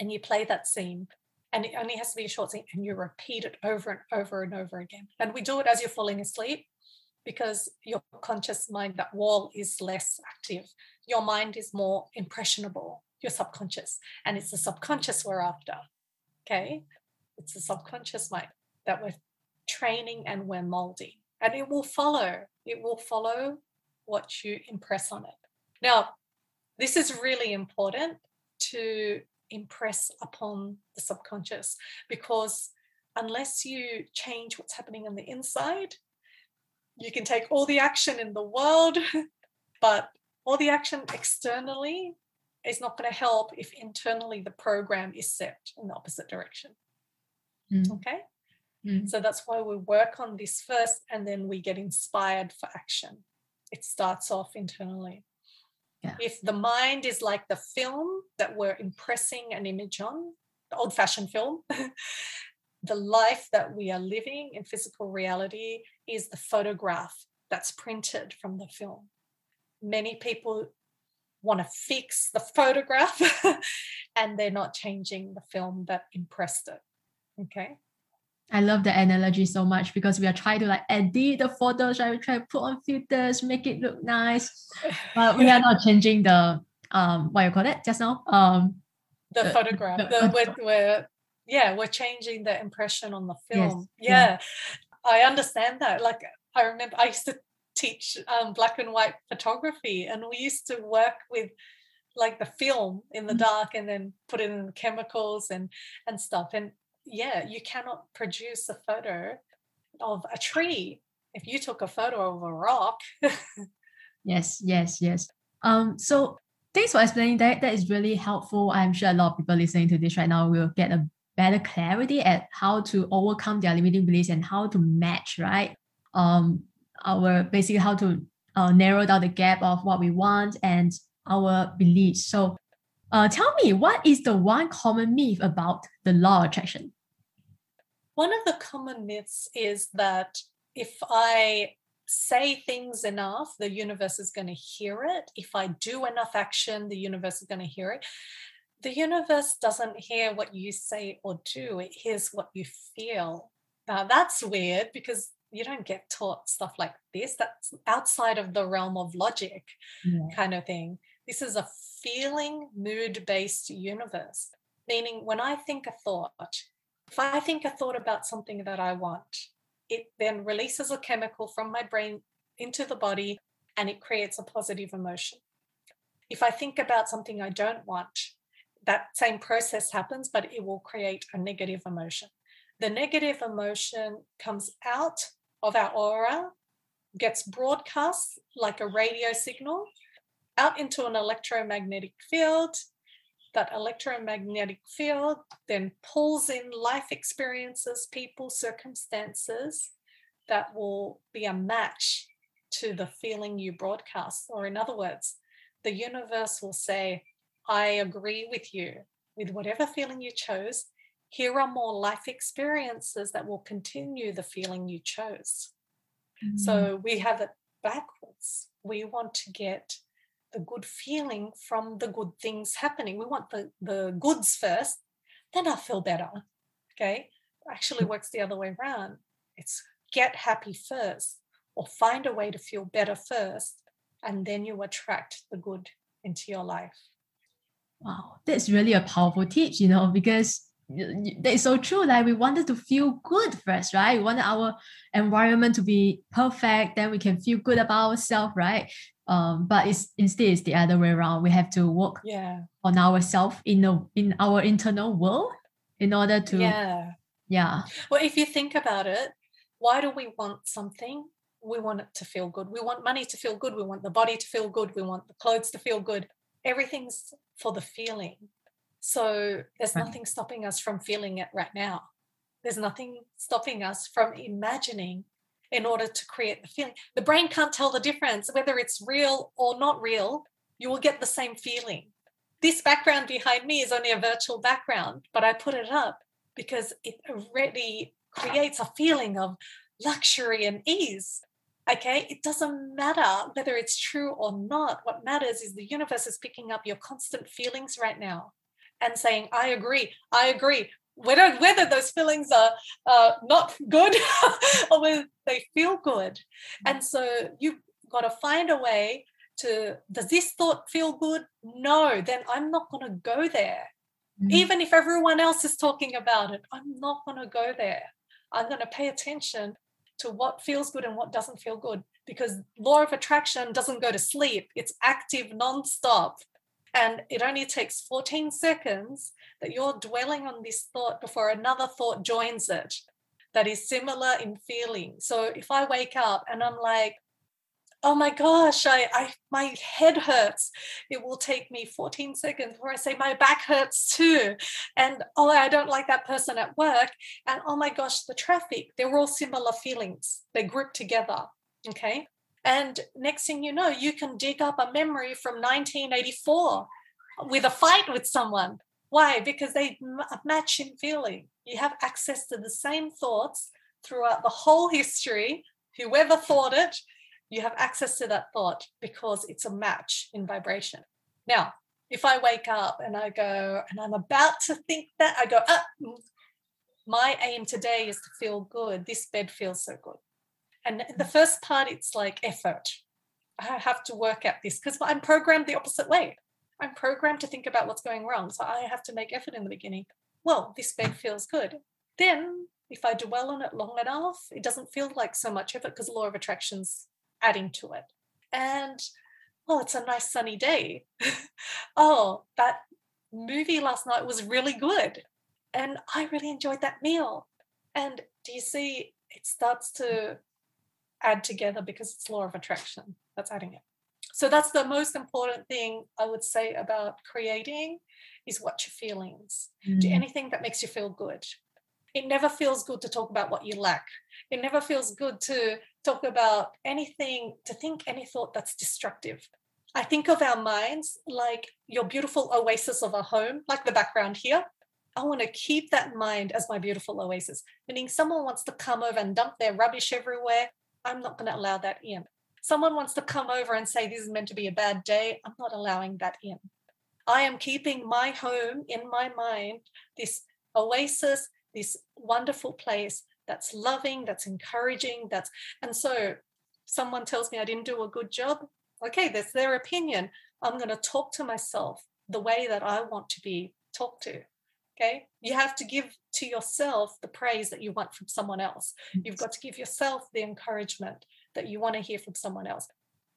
A: And you play that scene. And it only has to be a short scene, and you repeat it over and over and over again. And we do it as you're falling asleep because your conscious mind, that wall is less active. Your mind is more impressionable, your subconscious. And it's the subconscious we're after. Okay. It's the subconscious mind that we're training and we're molding. And it will follow. It will follow what you impress on it. Now, this is really important to impress upon the subconscious because unless you change what's happening on the inside, you can take all the action in the world, but all the action externally is not going to help if internally the program is set in the opposite direction. Mm. Okay. Mm. So that's why we work on this first and then we get inspired for action. It starts off internally. Yeah. If the mind is like the film that we're impressing an image on, the old fashioned film, the life that we are living in physical reality is the photograph that's printed from the film. Many people want to fix the photograph and they're not changing the film that impressed it. Okay.
B: I love the analogy so much because we are trying to like edit the photos, right? We try to put on filters, make it look nice, but we are not changing the um what you call it just now um
A: the, the photograph. The, the, we're, we're yeah we're changing the impression on the film. Yes, yeah. yeah, I understand that. Like I remember I used to teach um, black and white photography, and we used to work with like the film in the mm-hmm. dark and then put in chemicals and and stuff and yeah, you cannot produce a photo of a tree if you took a photo of a rock.
B: yes, yes, yes. Um, so thanks for explaining that. That is really helpful. I'm sure a lot of people listening to this right now will get a better clarity at how to overcome their limiting beliefs and how to match, right? Um, our basically how to uh, narrow down the gap of what we want and our beliefs. So uh, tell me, what is the one common myth about the law of attraction?
A: One of the common myths is that if I say things enough, the universe is going to hear it. If I do enough action, the universe is going to hear it. The universe doesn't hear what you say or do, it hears what you feel. Now, that's weird because you don't get taught stuff like this. That's outside of the realm of logic, yeah. kind of thing. This is a feeling mood based universe, meaning when I think a thought, if I think a thought about something that I want, it then releases a chemical from my brain into the body and it creates a positive emotion. If I think about something I don't want, that same process happens, but it will create a negative emotion. The negative emotion comes out of our aura, gets broadcast like a radio signal out into an electromagnetic field. That electromagnetic field then pulls in life experiences, people, circumstances that will be a match to the feeling you broadcast. Or, in other words, the universe will say, I agree with you with whatever feeling you chose. Here are more life experiences that will continue the feeling you chose. Mm-hmm. So we have it backwards. We want to get the good feeling from the good things happening. We want the, the goods first, then I feel better. Okay. Actually works the other way around. It's get happy first or find a way to feel better first, and then you attract the good into your life.
B: Wow, that's really a powerful teach, you know, because that is so true. Like we wanted to feel good first, right? We wanted our environment to be perfect, then we can feel good about ourselves, right? um, but it's instead it's the other way around. We have to work
A: yeah.
B: on ourselves in the in our internal world in order to
A: yeah
B: yeah.
A: Well, if you think about it, why do we want something? We want it to feel good. We want money to feel good. We want the body to feel good. We want the clothes to feel good. Everything's for the feeling. So there's right. nothing stopping us from feeling it right now. there's nothing stopping us from imagining in order to create the feeling. The brain can't tell the difference, whether it's real or not real, you will get the same feeling. This background behind me is only a virtual background, but I put it up because it already creates a feeling of luxury and ease. Okay, it doesn't matter whether it's true or not. What matters is the universe is picking up your constant feelings right now and saying, I agree, I agree. Whether, whether those feelings are uh, not good or whether they feel good. And so you've got to find a way to, does this thought feel good? No, then I'm not going to go there. Mm-hmm. Even if everyone else is talking about it, I'm not going to go there. I'm going to pay attention to what feels good and what doesn't feel good because law of attraction doesn't go to sleep it's active non-stop and it only takes 14 seconds that you're dwelling on this thought before another thought joins it that is similar in feeling so if i wake up and i'm like oh my gosh, I, I my head hurts. It will take me 14 seconds before I say my back hurts too. And oh, I don't like that person at work. And oh my gosh, the traffic, they're all similar feelings. They group together. Okay. And next thing you know, you can dig up a memory from 1984 with a fight with someone. Why? Because they match in feeling. You have access to the same thoughts throughout the whole history. Whoever thought it, you have access to that thought because it's a match in vibration. Now, if I wake up and I go and I'm about to think that, I go, ah, mm, my aim today is to feel good. This bed feels so good. And the first part, it's like effort. I have to work at this because I'm programmed the opposite way. I'm programmed to think about what's going wrong. So I have to make effort in the beginning. Well, this bed feels good. Then, if I dwell on it long enough, it doesn't feel like so much effort because law of attraction's adding to it. And oh, it's a nice sunny day. oh, that movie last night was really good. And I really enjoyed that meal. And do you see, it starts to add together because it's law of attraction that's adding it. So that's the most important thing I would say about creating is what your feelings. Mm. Do anything that makes you feel good. It never feels good to talk about what you lack. It never feels good to talk about anything, to think any thought that's destructive. I think of our minds like your beautiful oasis of a home, like the background here. I want to keep that mind as my beautiful oasis, meaning someone wants to come over and dump their rubbish everywhere. I'm not going to allow that in. Someone wants to come over and say, This is meant to be a bad day. I'm not allowing that in. I am keeping my home in my mind, this oasis, this wonderful place that's loving, that's encouraging, that's and so someone tells me I didn't do a good job. Okay, that's their opinion. I'm going to talk to myself the way that I want to be talked to. Okay, you have to give to yourself the praise that you want from someone else. You've got to give yourself the encouragement that you want to hear from someone else.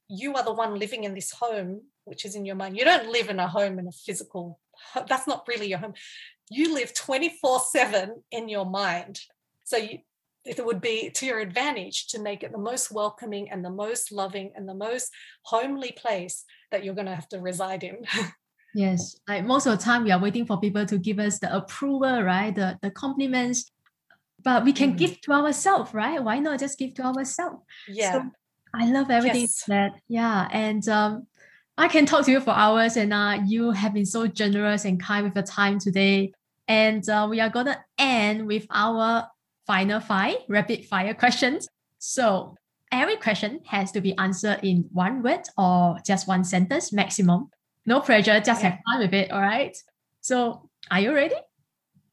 A: You are the one living in this home, which is in your mind. You don't live in a home in a physical, that's not really your home. You live 24 7 in your mind. So you, it would be to your advantage to make it the most welcoming and the most loving and the most homely place that you're going to have to reside in.
B: yes, like most of the time we are waiting for people to give us the approval, right? The the compliments, but we can mm. give to ourselves, right? Why not just give to ourselves?
A: Yeah. So
B: I love everything yes. that. Yeah, and um, I can talk to you for hours, and uh, you have been so generous and kind with your time today. And uh, we are gonna end with our final five rapid fire questions. So every question has to be answered in one word or just one sentence maximum. No pressure, just have fun with it. All right. So are you ready?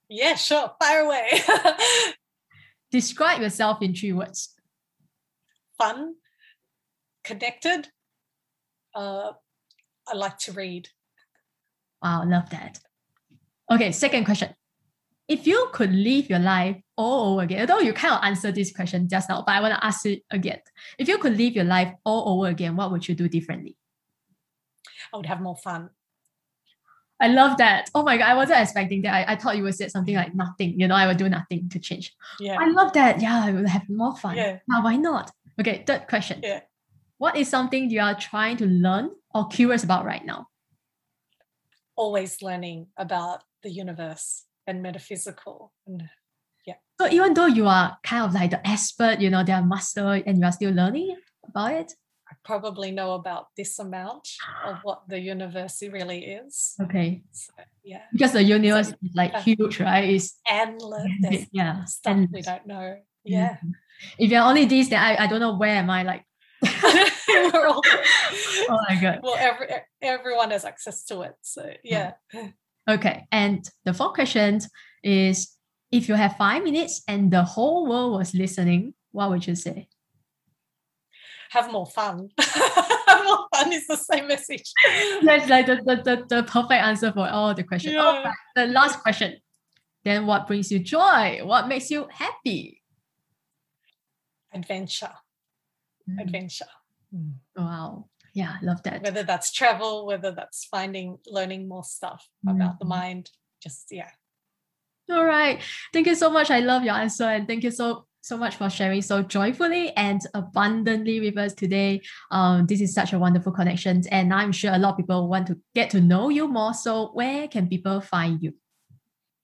A: Yeah, sure. Fire away.
B: Describe yourself in three words.
A: Fun, connected. Uh, I like to read.
B: Wow, love that. Okay, second question if you could live your life all over again, although you kind of answered this question just now, but I want to ask it again. If you could live your life all over again, what would you do differently?
A: I would have more fun.
B: I love that. Oh my god, I wasn't expecting that. I, I thought you would say something like nothing. You know, I would do nothing to change.
A: Yeah.
B: I love that. Yeah, I would have more fun.
A: Yeah.
B: Now, why not? Okay, third question.
A: Yeah.
B: What is something you are trying to learn or curious about right now?
A: Always learning about the universe and metaphysical and yeah
B: So even though you are kind of like the expert, you know, they are master and you are still learning about it?
A: Probably know about this amount of what the universe really is.
B: Okay.
A: So, yeah.
B: Because the universe
A: So,
B: is like huge, right? It's
A: Endless. There's
B: yeah.
A: stuff we don't know. Yeah.
B: Mhm. If you're only this, then I, I don't know where am I like.
A: We're all,
B: Oh my god.
A: well, every, everyone has access to it. So yeah.
B: Okay. And the fourth question is if you have five minutes and the whole world was listening, what would you say?
A: Have more fun. Have more fun is the same message.
B: That's like the, the, the, the perfect answer for all the questions.
A: Yeah.
B: Oh, the last question. Then what brings you joy? What makes you happy?
A: Adventure.
B: Mm.
A: Adventure.
B: Wow. Yeah, love that.
A: Whether that's travel, whether that's finding, learning more stuff about the mind. Just yeah.
B: All right. Thank you so much. I love your answer and thank you so so much for sharing so joyfully and abundantly with us today. Um, this is such a wonderful connection, and I'm sure a lot of people want to get to know you more. So, where can people find you?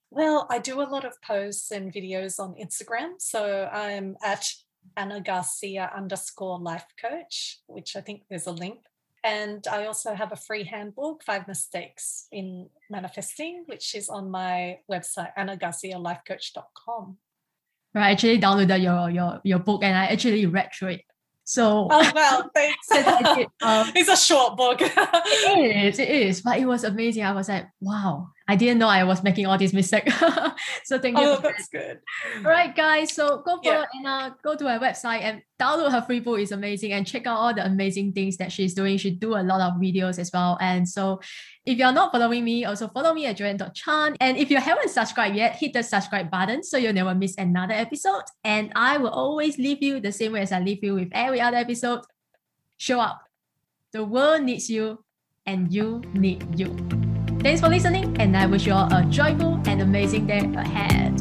A: Well, I do a lot of posts and videos on Instagram. So I'm at Anna Garcia underscore life coach, which I think there's a link. And I also have a free handbook, Five Mistakes in Manifesting, which is on my website, annagarcialifecoach.com.
B: Right, I actually downloaded your your your book and I actually read through it. So
A: Oh, well, thanks.
B: Did, um,
A: it's a short book.
B: it is, it is, but it was amazing. I was like, wow, I didn't know I was making all these mistakes. so thank you.
A: oh,
B: for that.
A: that's good.
B: All right, guys. So go
A: Yeah.
B: Anna, go to her website and download her free book. It's amazing. And check out all the amazing things that she's doing. She do a lot of videos as well. And so if you're not following me, also follow me at joyan.chan. And if you haven't subscribed yet, hit the subscribe button so you'll never miss another episode. And I will always leave you the same way as I leave you with every other episode. Show up. The world needs you and you need you. Thanks for listening, and I wish you all a joyful and amazing day ahead.